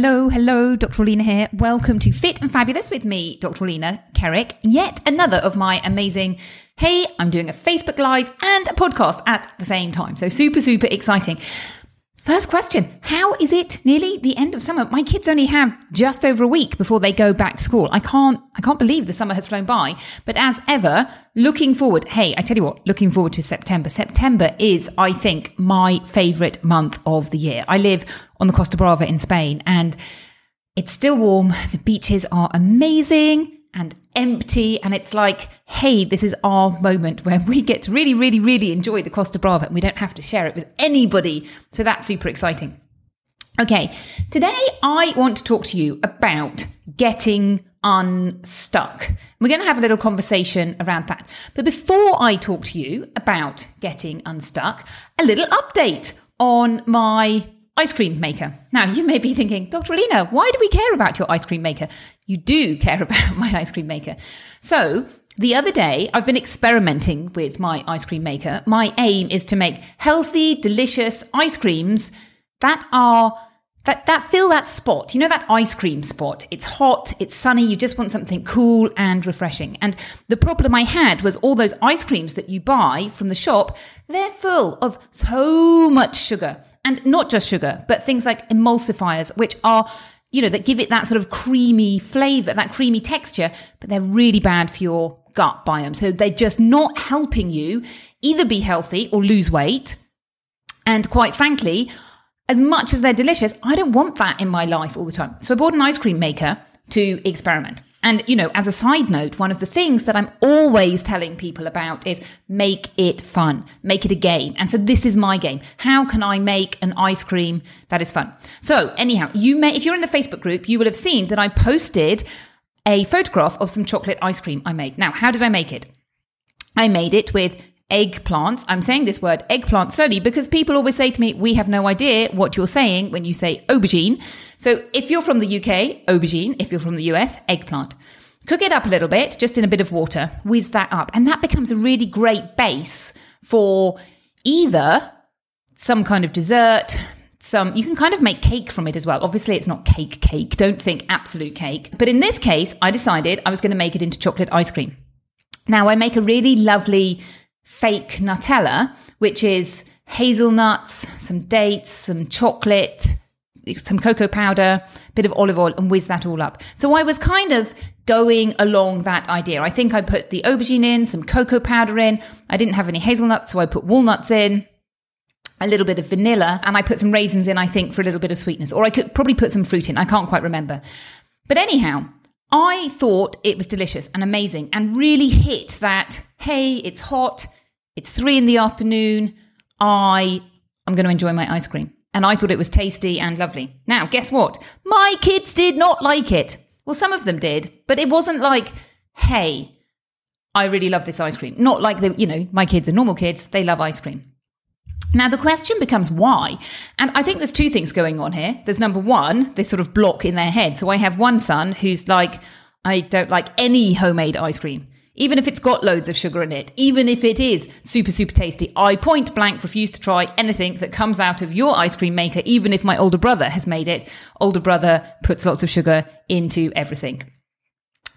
Hello, hello, Dr. Alina here. Welcome to Fit and Fabulous with me, Dr. Alina Kerrick. Yet another of my amazing, hey, I'm doing a Facebook Live and a podcast at the same time. So super, super exciting. First question How is it nearly the end of summer? My kids only have just over a week before they go back to school. I can't, I can't believe the summer has flown by. But as ever, looking forward, hey, I tell you what, looking forward to September. September is, I think, my favorite month of the year. I live on the Costa Brava in Spain and it's still warm. The beaches are amazing and empty. And it's like, hey, this is our moment where we get to really, really, really enjoy the Costa Brava and we don't have to share it with anybody. So that's super exciting. Okay, today I want to talk to you about getting unstuck. We're going to have a little conversation around that. But before I talk to you about getting unstuck, a little update on my ice cream maker. Now, you may be thinking, Dr. Alina, why do we care about your ice cream maker? You do care about my ice cream maker. So, the other day, I've been experimenting with my ice cream maker. My aim is to make healthy, delicious ice creams that are that, that fill that spot. You know that ice cream spot. It's hot, it's sunny, you just want something cool and refreshing. And the problem I had was all those ice creams that you buy from the shop, they're full of so much sugar. And not just sugar, but things like emulsifiers, which are, you know, that give it that sort of creamy flavor, that creamy texture, but they're really bad for your gut biome. So they're just not helping you either be healthy or lose weight. And quite frankly, as much as they're delicious, I don't want that in my life all the time. So I bought an ice cream maker to experiment. And, you know, as a side note, one of the things that I'm always telling people about is make it fun, make it a game. And so this is my game. How can I make an ice cream that is fun? So anyhow, you may, if you're in the Facebook group, you will have seen that I posted a photograph of some chocolate ice cream I made. Now, how did I make it? I made it with eggplants. I'm saying this word eggplant slowly because people always say to me, we have no idea what you're saying when you say aubergine. So if you're from the UK, aubergine. If you're from the US, eggplant. Cook it up a little bit, just in a bit of water, whiz that up. And that becomes a really great base for either some kind of dessert, some you can kind of make cake from it as well. Obviously, it's not cake cake. Don't think absolute cake. But in this case, I decided I was going to make it into chocolate ice cream. Now, I make a really lovely fake Nutella, which is hazelnuts, some dates, some chocolate, some cocoa powder, a bit of olive oil, and whiz that all up. So I was kind of going along that idea. I think I put the aubergine in, some cocoa powder in. I didn't have any hazelnuts, so I put walnuts in. A little bit of vanilla, and I put some raisins in, I think, for a little bit of sweetness. Or I could probably put some fruit in. I can't quite remember. But anyhow, I thought it was delicious and amazing and really hit that, hey, it's hot, it's three in the afternoon. I am going to enjoy my ice cream. And I thought it was tasty and lovely. Now, guess what? My kids did not like it. Well, some of them did, but it wasn't like, hey, I really love this ice cream. Not like the, you know, my kids are normal kids. They love ice cream. Now, the question becomes why? And I think there's two things going on here. There's number one, this sort of block in their head. So I have one son who's like, I don't like any homemade ice cream even if it's got loads of sugar in it, even if it is super, super tasty. I point blank refuse to try anything that comes out of your ice cream maker, even if my older brother has made it. Older brother puts lots of sugar into everything.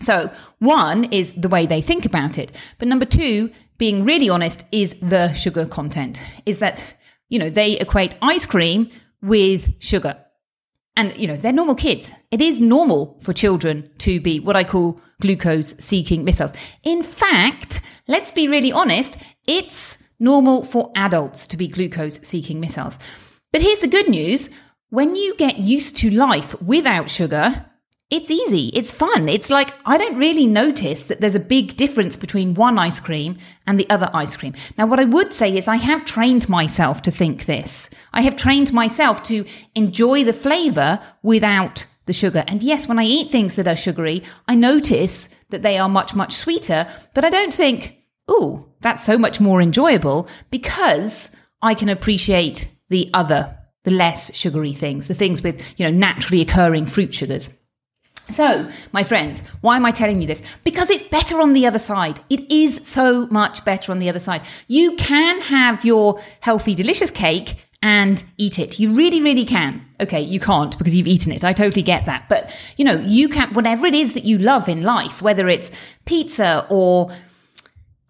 So, one is the way they think about it. But number two, being really honest, is the sugar content. Is that, you know, they equate ice cream with sugar. And, you know, they're normal kids. It is normal for children to be what I call glucose seeking missiles. In fact, let's be really honest, It's normal for adults to be glucose seeking missiles. But here's the good news when you get used to life without sugar, it's easy. It's fun. It's like I don't really notice that there's a big difference between one ice cream and the other ice cream. Now, what I would say is I have trained myself to think this. I have trained myself to enjoy the flavor without the sugar. And yes, when I eat things that are sugary, I notice that they are much, much sweeter, but I don't think, oh, that's so much more enjoyable because I can appreciate the other, the less sugary things, the things with, you know, naturally occurring fruit sugars. So, my friends, why am I telling you this? Because it's better on the other side. It is so much better on the other side. You can have your healthy, delicious cake and eat it. You really, really can. Okay, you can't because you've eaten it. I totally get that. But, you know, you can, whatever it is that you love in life, whether it's pizza or,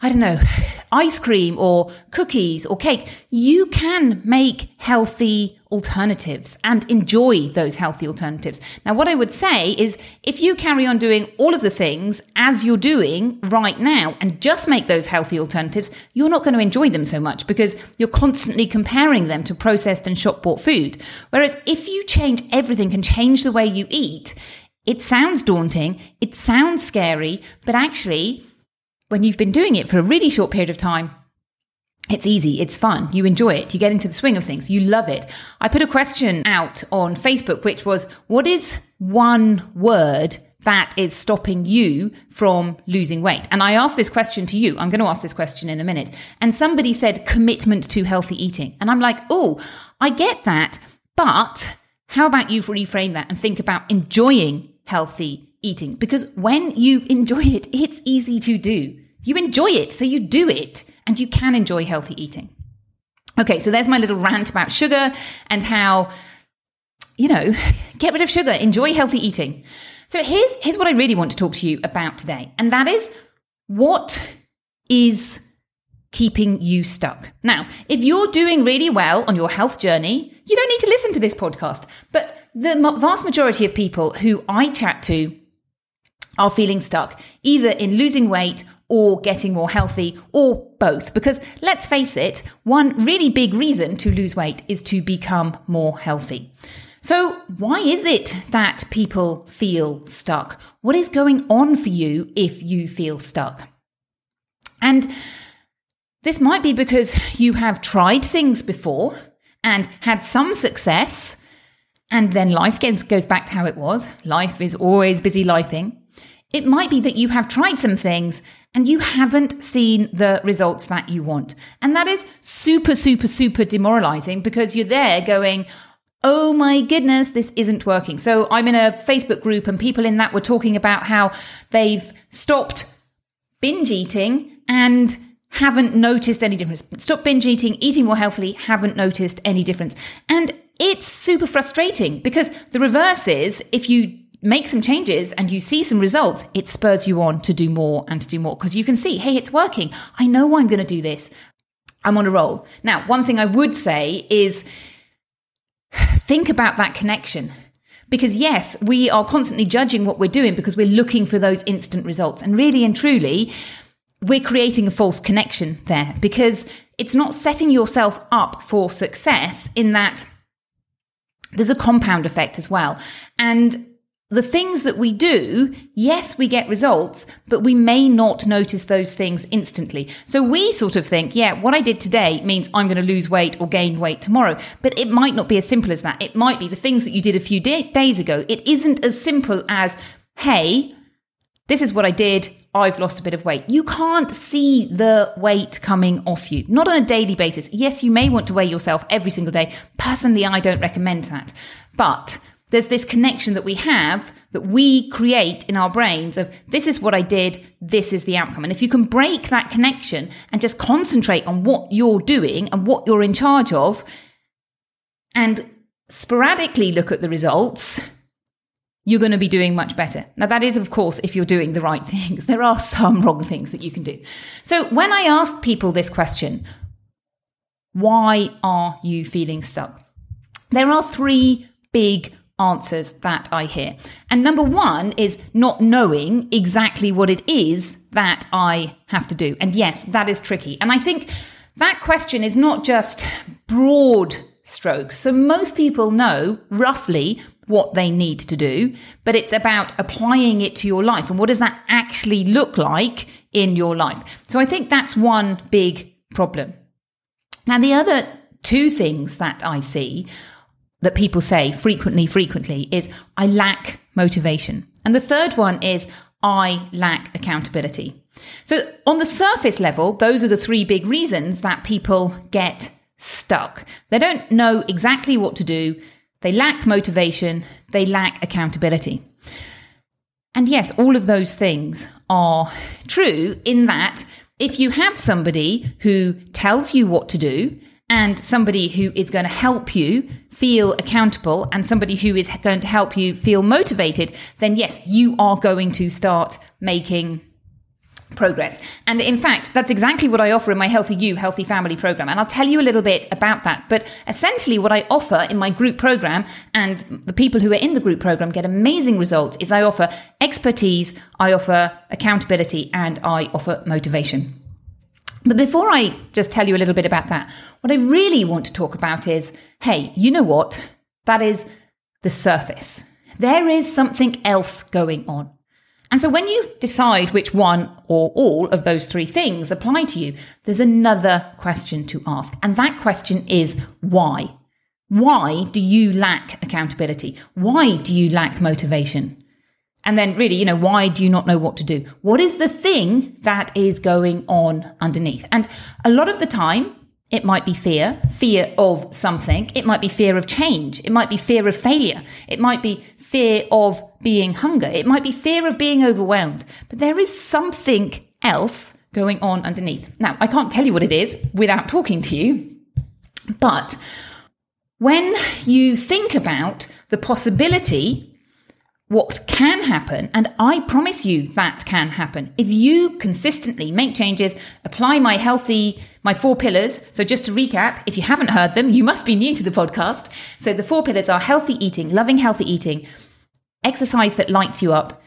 I don't know, ice cream or cookies or cake, you can make healthy alternatives and enjoy those healthy alternatives. Now, what I would say is if you carry on doing all of the things as you're doing right now and just make those healthy alternatives, you're not going to enjoy them so much because you're constantly comparing them to processed and shop bought food. Whereas if you change everything and change the way you eat, it sounds daunting, it sounds scary, but actually, when you've been doing it for a really short period of time, it's easy, it's fun, you enjoy it, you get into the swing of things, you love it. I put a question out on Facebook, which was, What is one word that is stopping you from losing weight? And I asked this question to you. I'm going to ask this question in a minute. And somebody said commitment to healthy eating. And I'm like, Oh, I get that. But how about you reframe that and think about enjoying healthy eating? Because when you enjoy it, it's easy to do. You enjoy it, so you do it and you can enjoy healthy eating. Okay, so there's my little rant about sugar and how, you know, get rid of sugar, enjoy healthy eating. So here's, here's what I really want to talk to you about today, and that is what is keeping you stuck. Now, if you're doing really well on your health journey, you don't need to listen to this podcast. But the vast majority of people who I chat to are feeling stuck, either in losing weight or getting more healthy or both. Because let's face it, one really big reason to lose weight is to become more healthy. So, why is it that people feel stuck? What is going on for you if you feel stuck? And this might be because you have tried things before and had some success, and then life gets, goes back to how it was. Life is always busy lifing. It might be that you have tried some things and you haven't seen the results that you want. And that is super, super, super demoralizing because you're there going, Oh my goodness, this isn't working. So I'm in a Facebook group and people in that were talking about how they've stopped binge eating and haven't noticed any difference. Stop binge eating, eating more healthily, haven't noticed any difference. And it's super frustrating because the reverse is if you make some changes and you see some results, it spurs you on to do more and to do more because you can see, hey, it's working. I know I'm going to do this. I'm on a roll. Now, one thing I would say is think about that connection. Because yes, we are constantly judging what we're doing because we're looking for those instant results. And really and truly, we're creating a false connection there because it's not setting yourself up for success in that there's a compound effect as well. And the things that we do, yes, we get results, but we may not notice those things instantly. So we sort of think, yeah, what I did today means I'm going to lose weight or gain weight tomorrow. But it might not be as simple as that. It might be the things that you did a few day- days ago. It isn't as simple as, hey, this is what I did. I've lost a bit of weight. You can't see the weight coming off you, not on a daily basis. Yes, you may want to weigh yourself every single day. Personally, I don't recommend that. But there's this connection that we have that we create in our brains of this is what I did, this is the outcome. And if you can break that connection and just concentrate on what you're doing and what you're in charge of and sporadically look at the results, you're going to be doing much better. Now, that is, of course, if you're doing the right things. There are some wrong things that you can do. So, when I ask people this question, why are you feeling stuck? There are three big answers that I hear. And number one is not knowing exactly what it is that I have to do? And yes, that is tricky. And I think that question is not just broad strokes. So most people know roughly what they need to do, but it's about applying it to your life. And what does that actually look like in your life? So I think that's one big problem. Now, the other two things that I see that people say frequently, frequently is I lack motivation. And the third one is I lack accountability. So on the surface level, those are the three big reasons that people get stuck. They don't know exactly what to do. They lack motivation. They lack accountability. And yes, all of those things are true in that if you have somebody who tells you what to do and somebody who is going to help you feel accountable and somebody who is going to help you feel motivated, then yes, you are going to start making progress. And in fact, that's exactly what I offer in my Healthy You, Healthy Family program. And I'll tell you a little bit about that. But essentially, what I offer in my group program and the people who are in the group program get amazing results is I offer expertise, I offer accountability, and I offer motivation. But before I just tell you a little bit about that, what I really want to talk about is hey, you know what? That is the surface. There is something else going on. And so when you decide which one or all of those three things apply to you, there's another question to ask. And that question is why? Why do you lack accountability? Why do you lack motivation? And then really, you know, why do you not know what to do? What is the thing that is going on underneath? And a lot of the time, it might be fear, fear of something. It might be fear of change. It might be fear of failure. It might be fear of being hunger. It might be fear of being overwhelmed, but there is something else going on underneath. Now, I can't tell you what it is without talking to you, but when you think about the possibility what can happen, and I promise you that can happen. If you consistently make changes, apply my healthy, my four pillars. So just to recap, if you haven't heard them, you must be new to the podcast. So the four pillars are healthy eating, loving healthy eating, exercise that lights you up,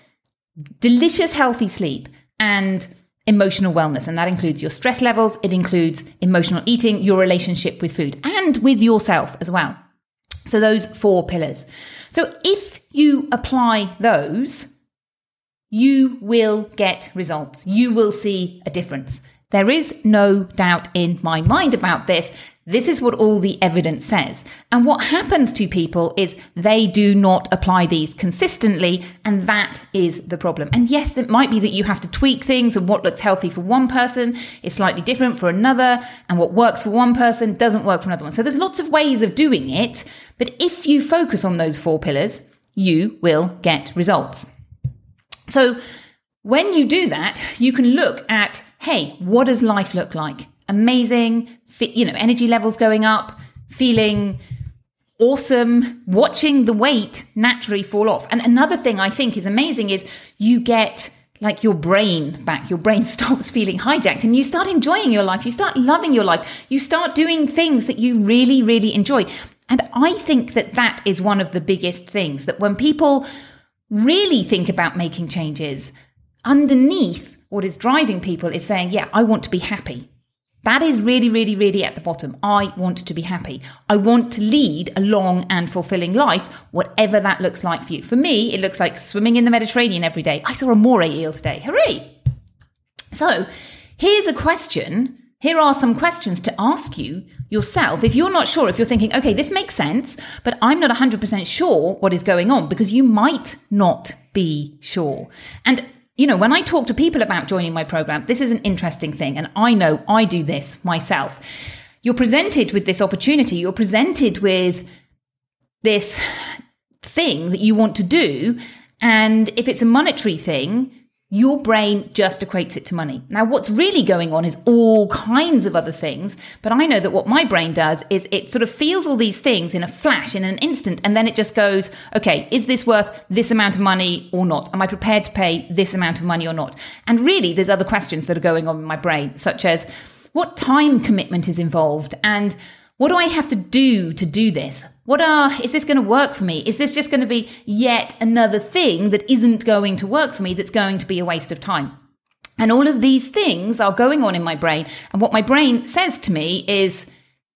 delicious healthy sleep, and emotional wellness. And that includes your stress levels. It includes emotional eating, your relationship with food and with yourself as well. So those four pillars. So if you apply those, you will get results. You will see a difference. There is no doubt in my mind about this. This is what all the evidence says. And what happens to people is they do not apply these consistently, and that is the problem. And yes, it might be that you have to tweak things, and what looks healthy for one person is slightly different for another, and what works for one person doesn't work for another one. So there's lots of ways of doing it, but if you focus on those four pillars, you will get results. So when you do that, you can look at, hey, what does life look like? Amazing, you know, energy levels going up, feeling awesome, watching the weight naturally fall off. And another thing I think is amazing is you get like your brain back. Your brain stops feeling hijacked and you start enjoying your life. You start loving your life. You start doing things that you really, really enjoy. And I think that that is one of the biggest things that when people really think about making changes, underneath what is driving people is saying, yeah, I want to be happy. That is really, really, really at the bottom. I want to be happy. I want to lead a long and fulfilling life, whatever that looks like for you. For me, it looks like swimming in the Mediterranean every day. I saw a moray eel today. Hooray! So here's a question. Here are some questions to ask you yourself. If you're not sure, if you're thinking, okay, this makes sense, but I'm not 100% sure what is going on because you might not be sure. And you know, when I talk to people about joining my program, this is an interesting thing. And I know I do this myself. You're presented with this opportunity, you're presented with this thing that you want to do. And if it's a monetary thing, your brain just equates it to money. Now, what's really going on is all kinds of other things. But I know that what my brain does is it sort of feels all these things in a flash, in an instant, and then it just goes, okay, is this worth this amount of money or not? Am I prepared to pay this amount of money or not? And really, there's other questions that are going on in my brain, such as what time commitment is involved and what do I have to do to do this? What are, is this going to work for me? Is this just going to be yet another thing that isn't going to work for me that's going to be a waste of time? And all of these things are going on in my brain. And what my brain says to me is,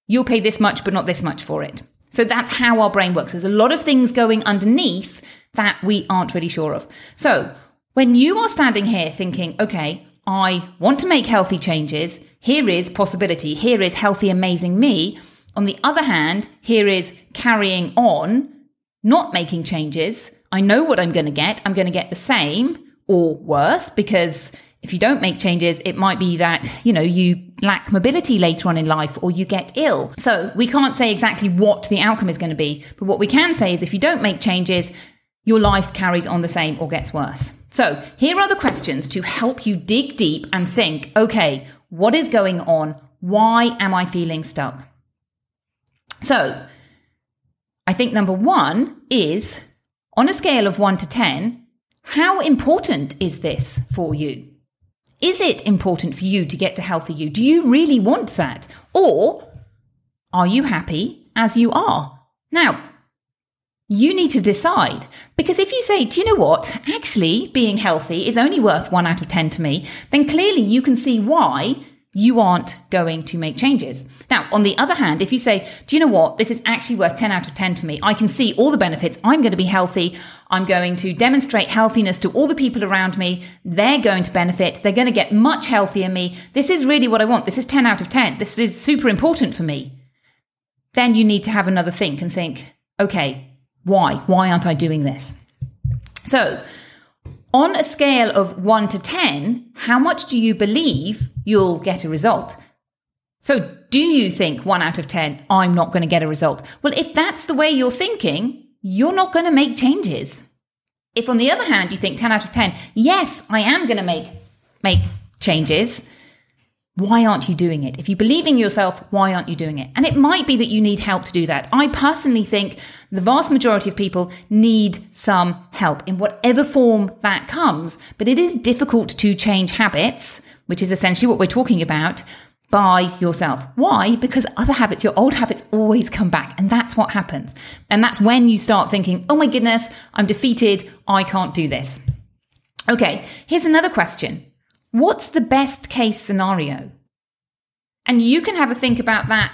you'll pay this much, but not this much for it. So that's how our brain works. There's a lot of things going underneath that we aren't really sure of. So when you are standing here thinking, okay, I want to make healthy changes, here is possibility, here is healthy, amazing me. On the other hand, here is carrying on, not making changes. I know what I'm going to get. I'm going to get the same or worse because if you don't make changes, it might be that, you know, you lack mobility later on in life or you get ill. So we can't say exactly what the outcome is going to be. But what we can say is if you don't make changes, your life carries on the same or gets worse. So here are the questions to help you dig deep and think, okay, what is going on? Why am I feeling stuck? So I think number one is on a scale of one to 10, how important is this for you? Is it important for you to get to healthy you? Do you really want that? Or are you happy as you are? Now, you need to decide because if you say, do you know what? Actually, being healthy is only worth one out of 10 to me, then clearly you can see why you aren't going to make changes. Now, on the other hand, if you say, do you know what? This is actually worth 10 out of 10 for me. I can see all the benefits. I'm going to be healthy. I'm going to demonstrate healthiness to all the people around me. They're going to benefit. They're going to get much healthier me. This is really what I want. This is 10 out of 10. This is super important for me. Then you need to have another think and think, okay, why? Why aren't I doing this? So on a scale of one to 10, how much do you believe you'll get a result? So, do you think one out of 10, I'm not going to get a result? Well, if that's the way you're thinking, you're not going to make changes. If on the other hand, you think 10 out of 10, yes, I am going to make, make changes, why aren't you doing it? If you believe in yourself, why aren't you doing it? And it might be that you need help to do that. I personally think the vast majority of people need some help in whatever form that comes, but it is difficult to change habits, which is essentially what we're talking about by yourself. Why? Because other habits, your old habits always come back. And that's what happens. And that's when you start thinking, oh my goodness, I'm defeated. I can't do this. Okay. Here's another question. What's the best case scenario? And you can have a think about that.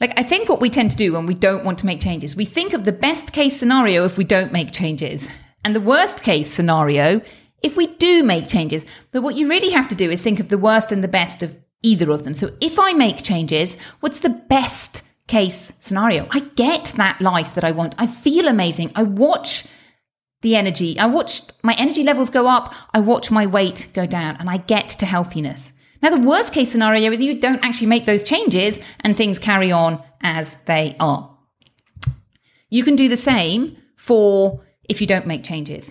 Like, I think what we tend to do when we don't want to make changes, we think of the best case scenario if we don't make changes, and the worst case scenario if we do make changes. But what you really have to do is think of the worst and the best of either of them. So if I make changes, what's the best case scenario? I get that life that I want. I feel amazing. I watch the energy. I watch my energy levels go up. I watch my weight go down and I get to healthiness. Now, the worst case scenario is you don't actually make those changes and things carry on as they are. You can do the same for if you don't make changes.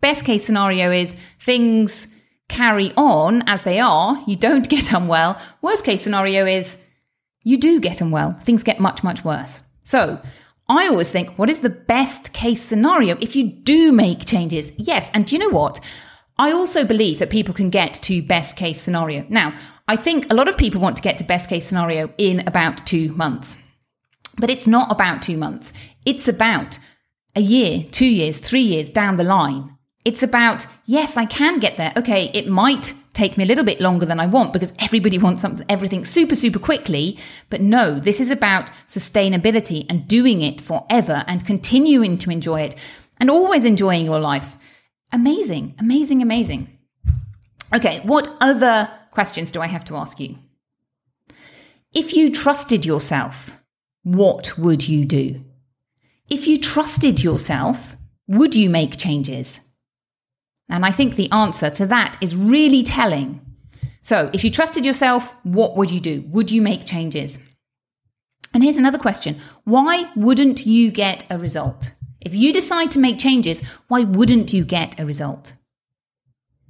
Best case scenario is things carry on as they are. You don't get unwell. Worst case scenario is you do get unwell. Things get much, much worse. So I always think, what is the best case scenario if you do make changes? Yes. And do you know what? I also believe that people can get to best case scenario. Now, I think a lot of people want to get to best case scenario in about two months, but it's not about two months. It's about a year, two years, three years down the line. It's about, yes, I can get there. Okay, it might take me a little bit longer than I want because everybody wants something, everything super, super quickly. But no, this is about sustainability and doing it forever and continuing to enjoy it and always enjoying your life. Amazing, amazing, amazing. Okay, what other questions do I have to ask you? If you trusted yourself, what would you do? If you trusted yourself, would you make changes? And I think the answer to that is really telling. So, if you trusted yourself, what would you do? Would you make changes? And here's another question Why wouldn't you get a result? If you decide to make changes, why wouldn't you get a result?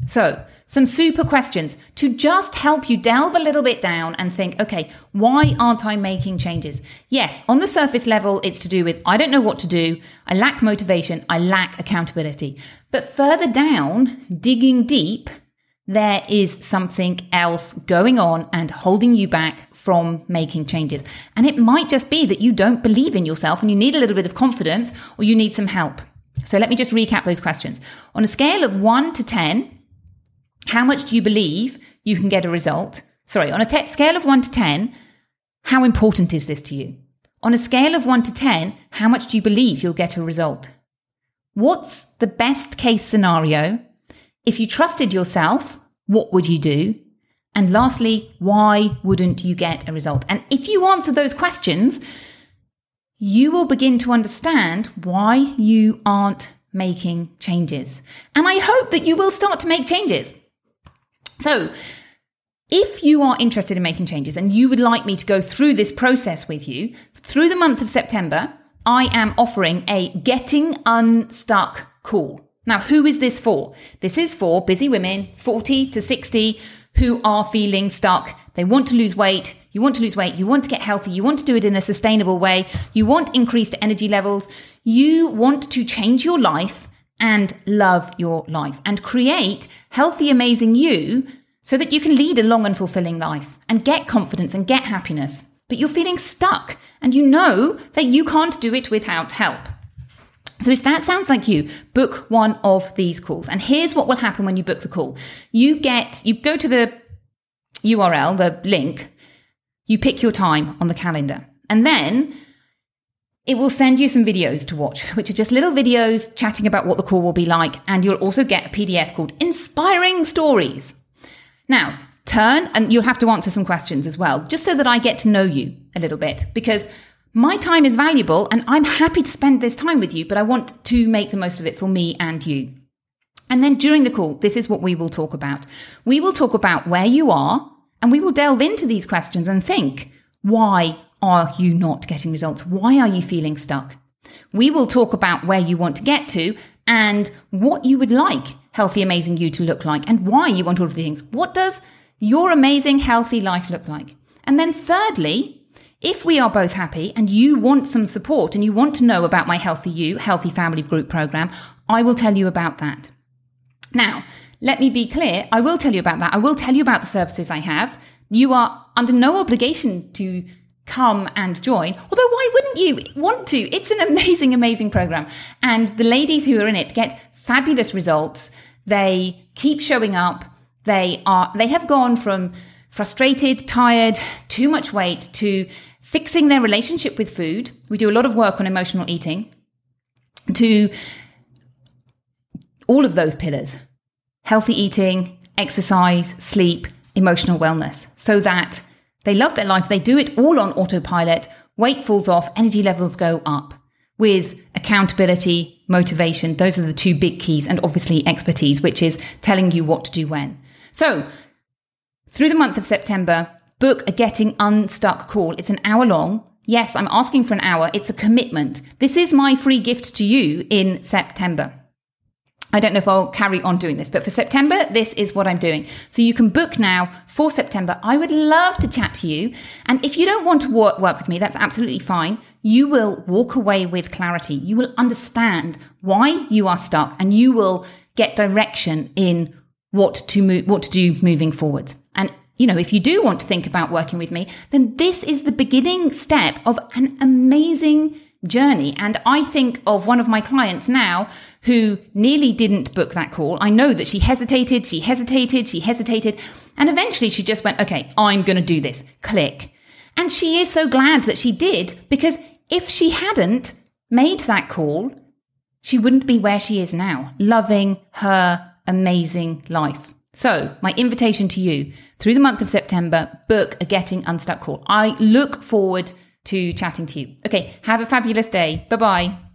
So, some super questions to just help you delve a little bit down and think, okay, why aren't I making changes? Yes, on the surface level, it's to do with I don't know what to do, I lack motivation, I lack accountability. But further down, digging deep, there is something else going on and holding you back from making changes. And it might just be that you don't believe in yourself and you need a little bit of confidence or you need some help. So let me just recap those questions. On a scale of one to 10, how much do you believe you can get a result? Sorry, on a te- scale of 1 to 10, how important is this to you? On a scale of 1 to 10, how much do you believe you'll get a result? What's the best case scenario? If you trusted yourself, what would you do? And lastly, why wouldn't you get a result? And if you answer those questions, you will begin to understand why you aren't making changes. And I hope that you will start to make changes. So, if you are interested in making changes and you would like me to go through this process with you, through the month of September, I am offering a Getting Unstuck call. Now, who is this for? This is for busy women, 40 to 60, who are feeling stuck. They want to lose weight. You want to lose weight. You want to get healthy. You want to do it in a sustainable way. You want increased energy levels. You want to change your life and love your life and create healthy, amazing you so that you can lead a long and fulfilling life and get confidence and get happiness. But you're feeling stuck and you know that you can't do it without help. So if that sounds like you, book one of these calls. And here's what will happen when you book the call. You get, you go to the URL, the link, you pick your time on the calendar, and then it will send you some videos to watch, which are just little videos chatting about what the call will be like. And you'll also get a PDF called Inspiring Stories. Now, turn and you'll have to answer some questions as well, just so that I get to know you a little bit because my time is valuable and I'm happy to spend this time with you, but I want to make the most of it for me and you. And then during the call, this is what we will talk about. We will talk about where you are and we will delve into these questions and think, why are you not getting results? Why are you feeling stuck? We will talk about where you want to get to and what you would like healthy, amazing you to look like and why you want all of these things. What does your amazing, healthy life look like? And then thirdly, if we are both happy and you want some support and you want to know about my Healthy You, Healthy Family Group program, I will tell you about that. Now, let me be clear. I will tell you about that. I will tell you about the services I have. You are under no obligation to come and join. Although, why wouldn't you want to? It's an amazing, amazing program. And the ladies who are in it get fabulous results. They keep showing up. They are, they have gone from frustrated, tired, too much weight to fixing their relationship with food. We do a lot of work on emotional eating to all of those pillars healthy eating, exercise, sleep, emotional wellness, so that they love their life. They do it all on autopilot. Weight falls off, energy levels go up with accountability, motivation. Those are the two big keys, and obviously expertise, which is telling you what to do when. So, through the month of September, book a Getting Unstuck call. It's an hour long. Yes, I'm asking for an hour. It's a commitment. This is my free gift to you in September. I don't know if I'll carry on doing this, but for September, this is what I'm doing. So you can book now for September. I would love to chat to you. And if you don't want to work, work with me, that's absolutely fine. You will walk away with clarity. You will understand why you are stuck and you will get direction in what to move, what to do moving forward. And you know, if you do want to think about working with me, then this is the beginning step of an amazing journey. And I think of one of my clients now who nearly didn't book that call. I know that she hesitated, she hesitated, she hesitated. And eventually she just went, okay, I'm going to do this. Click. And she is so glad that she did because if she hadn't made that call, she wouldn't be where she is now, loving her amazing life. So, my invitation to you through the month of September, book a Getting Unstuck call. I look forward to chatting to you. Okay, have a fabulous day. Bye bye.